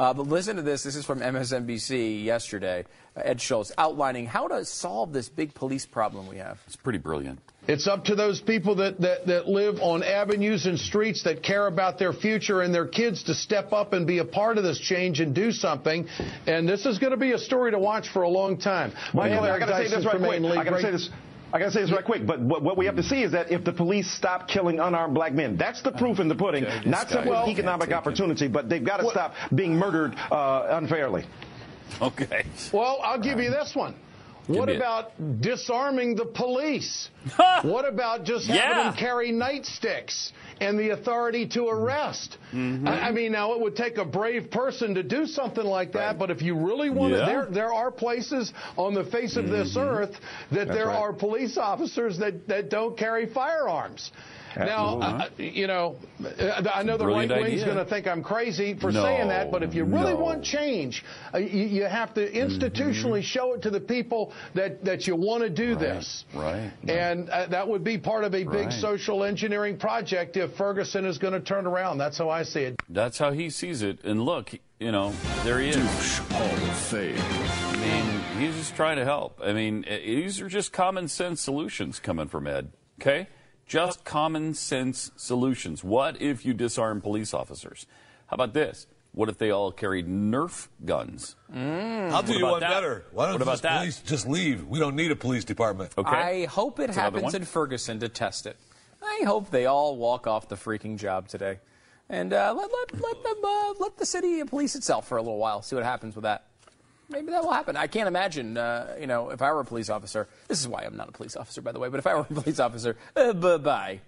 Uh, but listen to this. This is from MSNBC yesterday. Uh, Ed Schultz outlining how to solve this big police problem we have. It's pretty brilliant. It's up to those people that, that, that live on avenues and streets that care about their future and their kids to step up and be a part of this change and do something. And this is going to be a story to watch for a long time. Michael, I got to say this right quick. I got to say this. I got to say this right quick, but what, what, we have to see is that if the police stop killing unarmed black men, that's the proof in the pudding. Okay, not simply well, economic opportunity, but they've got to well, stop being murdered uh, unfairly. Okay. Well, I'll give you this one. What about disarming the police? what about just having yeah. them carry nightsticks and the authority to arrest? Mm-hmm. I, I, mean, now it would take a brave person to do something like that, right. but if you really want yeah. to, there there are places on the face of mm-hmm. this earth that That's there right. are police officers that, that don't carry firearms. Now, uh, you know, uh, I know the Brilliant right wing's going to think I'm crazy for no, saying that, but if you really no. want change, uh, you, you, have to institutionally mm-hmm. show it to the people that, that you want to do right, this. Right. And uh, that would be part of a big right. social engineering project if Ferguson is going to turn around. That's how I see it. That's how he sees it. And look, you know, there he is. Douche Hall of Fame. I mean, he's just trying to help. I mean, these are just common sense solutions coming from Ed. Okay? Just common sense solutions. What if you disarm police officers? How about this? What if they all carried Nerf guns? Mm. I'll do you one that? better. Why don't what about that? police just leave? We don't need a police department. Okay. I hope it That's happens in Ferguson to test it. I hope they all walk off the freaking job today, and uh, let, let, let them uh, let the city police itself for a little while. See what happens with that maybe that will happen. I can't imagine, uh, you know, if I were a police officer. This is why I'm not a police officer, by the way. But if I were a police officer, uh, bye bye.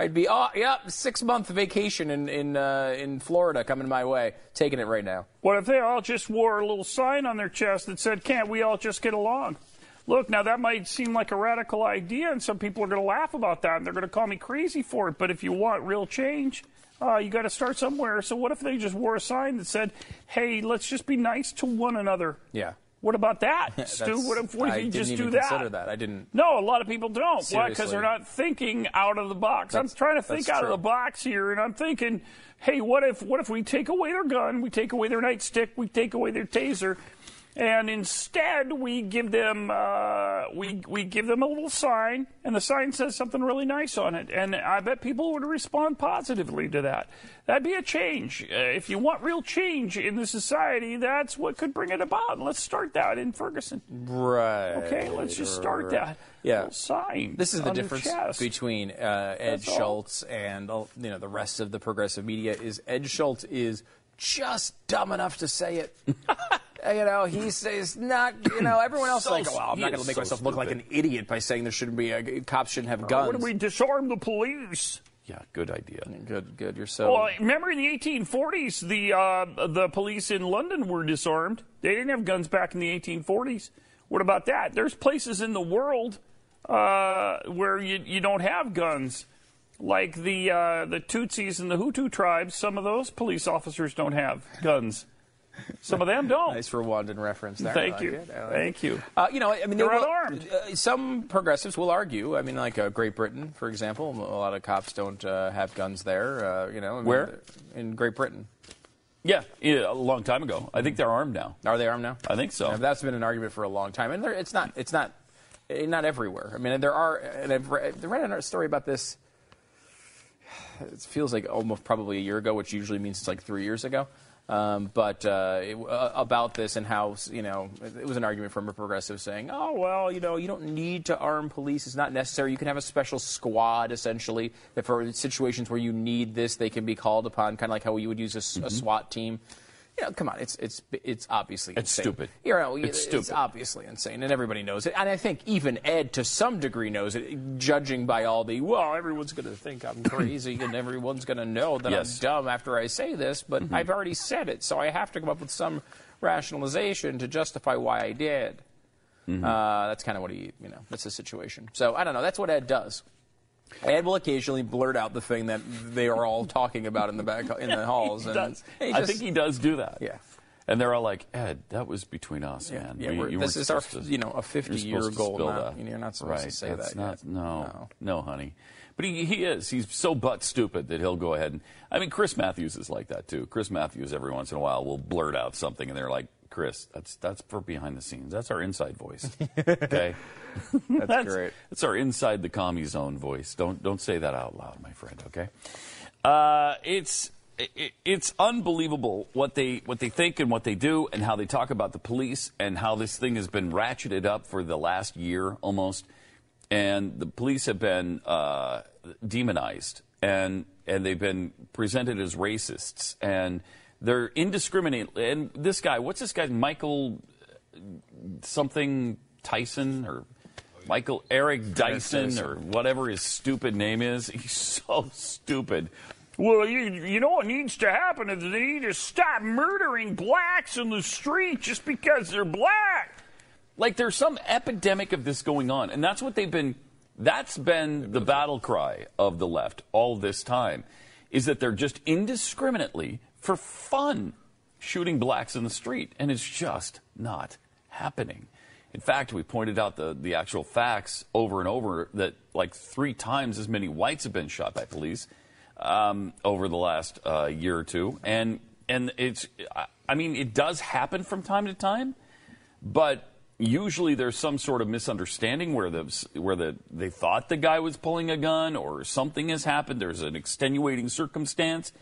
I'd be, oh, six month vacation in in uh, in Florida coming my way, taking it right now. What if they all just wore a little sign on their chest that said, "Can't we all just get along?" Look, now that might seem like a radical idea, and some people are going to laugh about that, and they're going to call me crazy for it. But if you want real change, uh, you got to start somewhere. So what if they just wore a sign that said, "Hey, let's just be nice to one another"? Yeah. What about that, Stu? What if, what if you just do that? Consider that? I didn't. No, a lot of people don't. Seriously. Why? Because they're not thinking out of the box. That's, I'm trying to think out true. of the box here, and I'm thinking, hey, what if what if we take away their gun, we take away their nightstick, we take away their taser, and instead we give them uh, we we give them a little sign, and the sign says something really nice on it, and I bet people would respond positively to that. That'd be a change. Uh, if you want real change in the society, that's what could bring it about. And let's start that in Ferguson. Right. Okay, let's just start that. Yeah. Sign. This is the difference between uh, Ed that's Schultz all. and uh, you know the rest of the progressive media. Is Ed Schultz is just dumb enough to say it. you know, he says not. You know, everyone else so, is like, well, I'm not going to make so myself stupid. look like an idiot by saying there shouldn't be a cops shouldn't have guns. Uh, what do we disarm the police? Yeah, good idea. Good, good. You're so. Well, remember in the 1840s, the uh, the police in London were disarmed. They didn't have guns back in the 1840s. What about that? There's places in the world uh, where you you don't have guns, like the uh, the Tutsis and the Hutu tribes. Some of those police officers don't have guns. Some of them don't. nice Rwandan reference there. Thank you. Like Thank you. Uh, you know, I mean, they're will, unarmed. Uh, some progressives will argue. I mean, like uh, Great Britain, for example, a lot of cops don't uh, have guns there. Uh, you know, I mean, where in Great Britain. Yeah, a long time ago. I think they're armed now. Are they armed now? I think so. Yeah, that's been an argument for a long time, and it's not. It's not. Eh, not everywhere. I mean, there are, and I've read, I've read a story about this. It feels like almost probably a year ago, which usually means it's like three years ago. Um, but uh, it, uh, about this and how you know it was an argument from a progressive saying, "Oh well, you know you don't need to arm police; it's not necessary. You can have a special squad essentially that for situations where you need this, they can be called upon, kind of like how you would use a, mm-hmm. a SWAT team." You know, come on, it's it's it's obviously it's insane. stupid. You know, it's, it's stupid. obviously insane, and everybody knows it. And I think even Ed, to some degree, knows it. Judging by all the well, everyone's going to think I'm crazy, and everyone's going to know that yes. I'm dumb after I say this. But mm-hmm. I've already said it, so I have to come up with some rationalization to justify why I did. Mm-hmm. Uh, that's kind of what he, you know, that's the situation. So I don't know. That's what Ed does. Ed will occasionally blurt out the thing that they are all talking about in the back in the halls. he does. Just, I think he does do that. Yeah. And they're all like, Ed, that was between us, yeah, man. Yeah, we, this is our, to, you know, a 50-year goal. Not, you know, you're not supposed right, to say that's that. Not, no, no, no, honey. But he, he is. He's so butt stupid that he'll go ahead and. I mean, Chris Matthews is like that too. Chris Matthews every once in a while will blurt out something, and they're like, "Chris, that's that's for behind the scenes. That's our inside voice." Okay, that's, that's, great. That's our inside the commie zone voice. Don't don't say that out loud, my friend. Okay, uh, it's it, it's unbelievable what they what they think and what they do and how they talk about the police and how this thing has been ratcheted up for the last year almost and the police have been uh, demonized and and they've been presented as racists and they're indiscriminate. And this guy, what's this guy, Michael uh, something Tyson or Michael Eric Dyson or whatever his stupid name is? He's so stupid. Well, you, you know what needs to happen is they need to stop murdering blacks in the street just because they're black. Like there's some epidemic of this going on, and that's what they've been. That's been the battle cry of the left all this time, is that they're just indiscriminately, for fun, shooting blacks in the street, and it's just not happening. In fact, we pointed out the, the actual facts over and over that like three times as many whites have been shot by police um, over the last uh, year or two, and and it's I mean it does happen from time to time, but usually there's some sort of misunderstanding where the where the they thought the guy was pulling a gun or something has happened. There's an extenuating circumstance.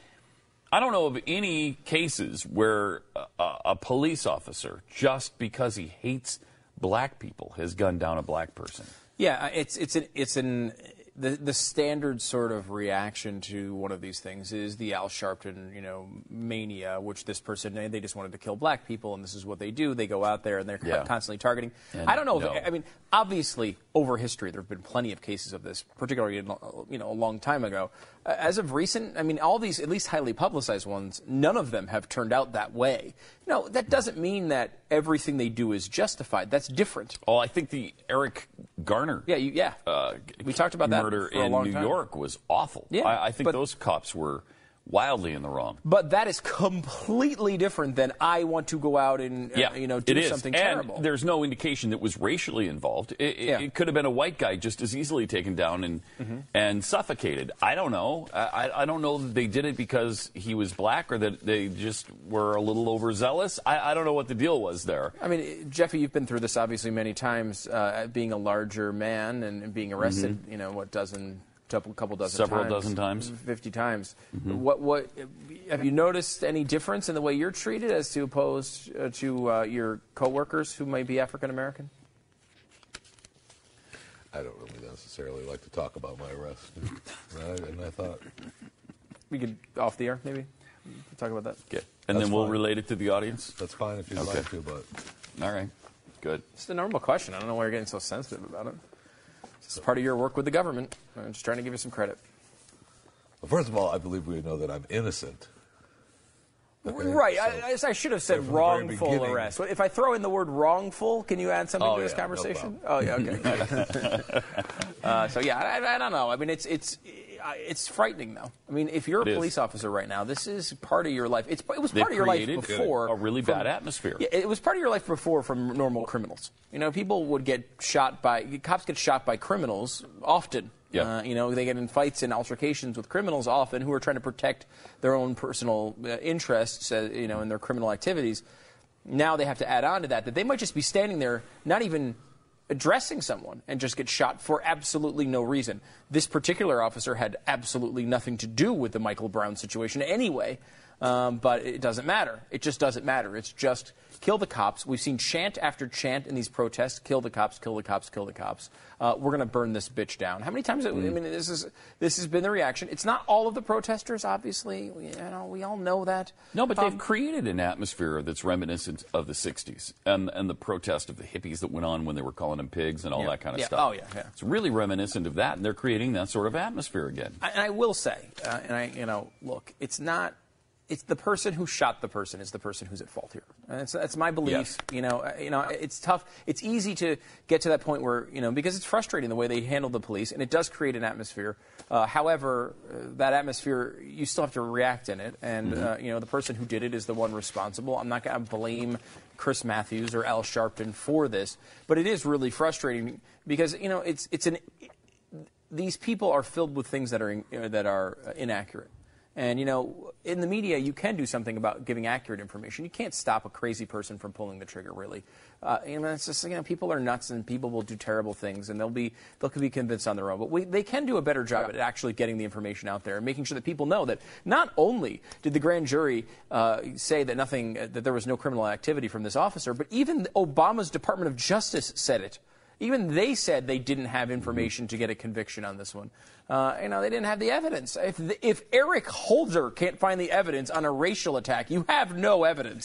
I don't know of any cases where a, a police officer, just because he hates black people, has gunned down a black person. Yeah, it's it's an it's an the the standard sort of reaction to one of these things is the Al Sharpton, you know, mania, which this person they just wanted to kill black people, and this is what they do. They go out there and they're yeah. constantly targeting. And I don't know. No. If, I mean, obviously, over history, there have been plenty of cases of this, particularly you know a long time ago. Uh, as of recent, I mean, all these at least highly publicized ones, none of them have turned out that way. No, that doesn't mean that everything they do is justified. That's different. Oh, I think the Eric Garner. Yeah, you, yeah. Uh, we talked about that murder in New time. York was awful. Yeah, I, I think those cops were wildly in the wrong. But that is completely different than I want to go out and uh, you know do something and terrible. There's no indication that was racially involved. It, yeah. it, could have been a white guy just as easily taken down and mm-hmm. and suffocated. I don't know. I, I don't know that they did it because he was black or that they just were a little overzealous. I, I don't know what the deal was there. I mean, Jeffy, you've been through this obviously many times, uh, being a larger man and, and being arrested. Mm-hmm. You know what dozen couple, couple dozen several times, dozen times, fifty times. Mm-hmm. What what have you noticed any difference in the way you're treated as to opposed uh, to uh, your coworkers who might be African American? I don't really necessarily like to talk about my arrest, right? And I thought we could off the air maybe talk about that. Okay, and That's then we'll fine. relate it to the audience. That's fine if you'd okay. like to, but all right, good. It's a normal question. I don't know why you're getting so sensitive about it. It's part of your work with the government. I'm just trying to give you some credit. Well, first of all, I believe we know that I'm innocent. Okay? Right. So, I, I, should have said wrongful arrest. If I throw in the word wrongful, can you add something oh, to this yeah, conversation? No oh, yeah, okay. uh, so, yeah, I, I, don't know. I mean, it's, it's, it's frightening, though. I mean, if you're a it police is. officer right now, this is part of your life. It's, it was They've part of your life before. A really from, bad atmosphere. Yeah, it was part of your life before from normal criminals. You know, people would get shot by, cops get shot by criminals often. Yeah. Uh, you know, they get in fights and altercations with criminals often who are trying to protect their own personal uh, interests, uh, you know, in their criminal activities. Now they have to add on to that that they might just be standing there, not even addressing someone and just get shot for absolutely no reason. This particular officer had absolutely nothing to do with the Michael Brown situation anyway, um, but it doesn't matter. It just doesn't matter. It's just kill the cops. We've seen chant after chant in these protests kill the cops, kill the cops, kill the cops. Uh, we're going to burn this bitch down. How many times? Mm. I mean, this is this has been the reaction. It's not all of the protesters, obviously. We, you know, we all know that. No, but um, they've created an atmosphere that's reminiscent of the '60s and and the protest of the hippies that went on when they were calling them pigs and all yeah, that kind of yeah. stuff. Oh yeah, yeah. It's really reminiscent of that, and they're creating that sort of atmosphere again. I, and I will say, uh, and I, you know, look, it's not it's the person who shot the person is the person who's at fault here. And it's, that's my belief. Yes. You know, uh, you know, it's tough. It's easy to get to that point where you know because it's frustrating the way they handle the police, and it does create an atmosphere. Uh, however, uh, that atmosphere you still have to react in it, and mm-hmm. uh, you know the person who did it is the one responsible. I'm not going to blame Chris Matthews or Al Sharpton for this, but it is really frustrating because you know it's it's an these people are filled with things that are in, that are inaccurate. And, you know, in the media, you can do something about giving accurate information. You can't stop a crazy person from pulling the trigger, really. Uh, you know, it's just, you know, people are nuts and people will do terrible things and they'll be, they'll be convinced on their own. But we, they can do a better job at actually getting the information out there and making sure that people know that not only did the grand jury uh, say that nothing, that there was no criminal activity from this officer, but even Obama's Department of Justice said it. Even they said they didn't have information to get a conviction on this one. Uh, you know, they didn't have the evidence. If, the, if Eric Holder can't find the evidence on a racial attack, you have no evidence.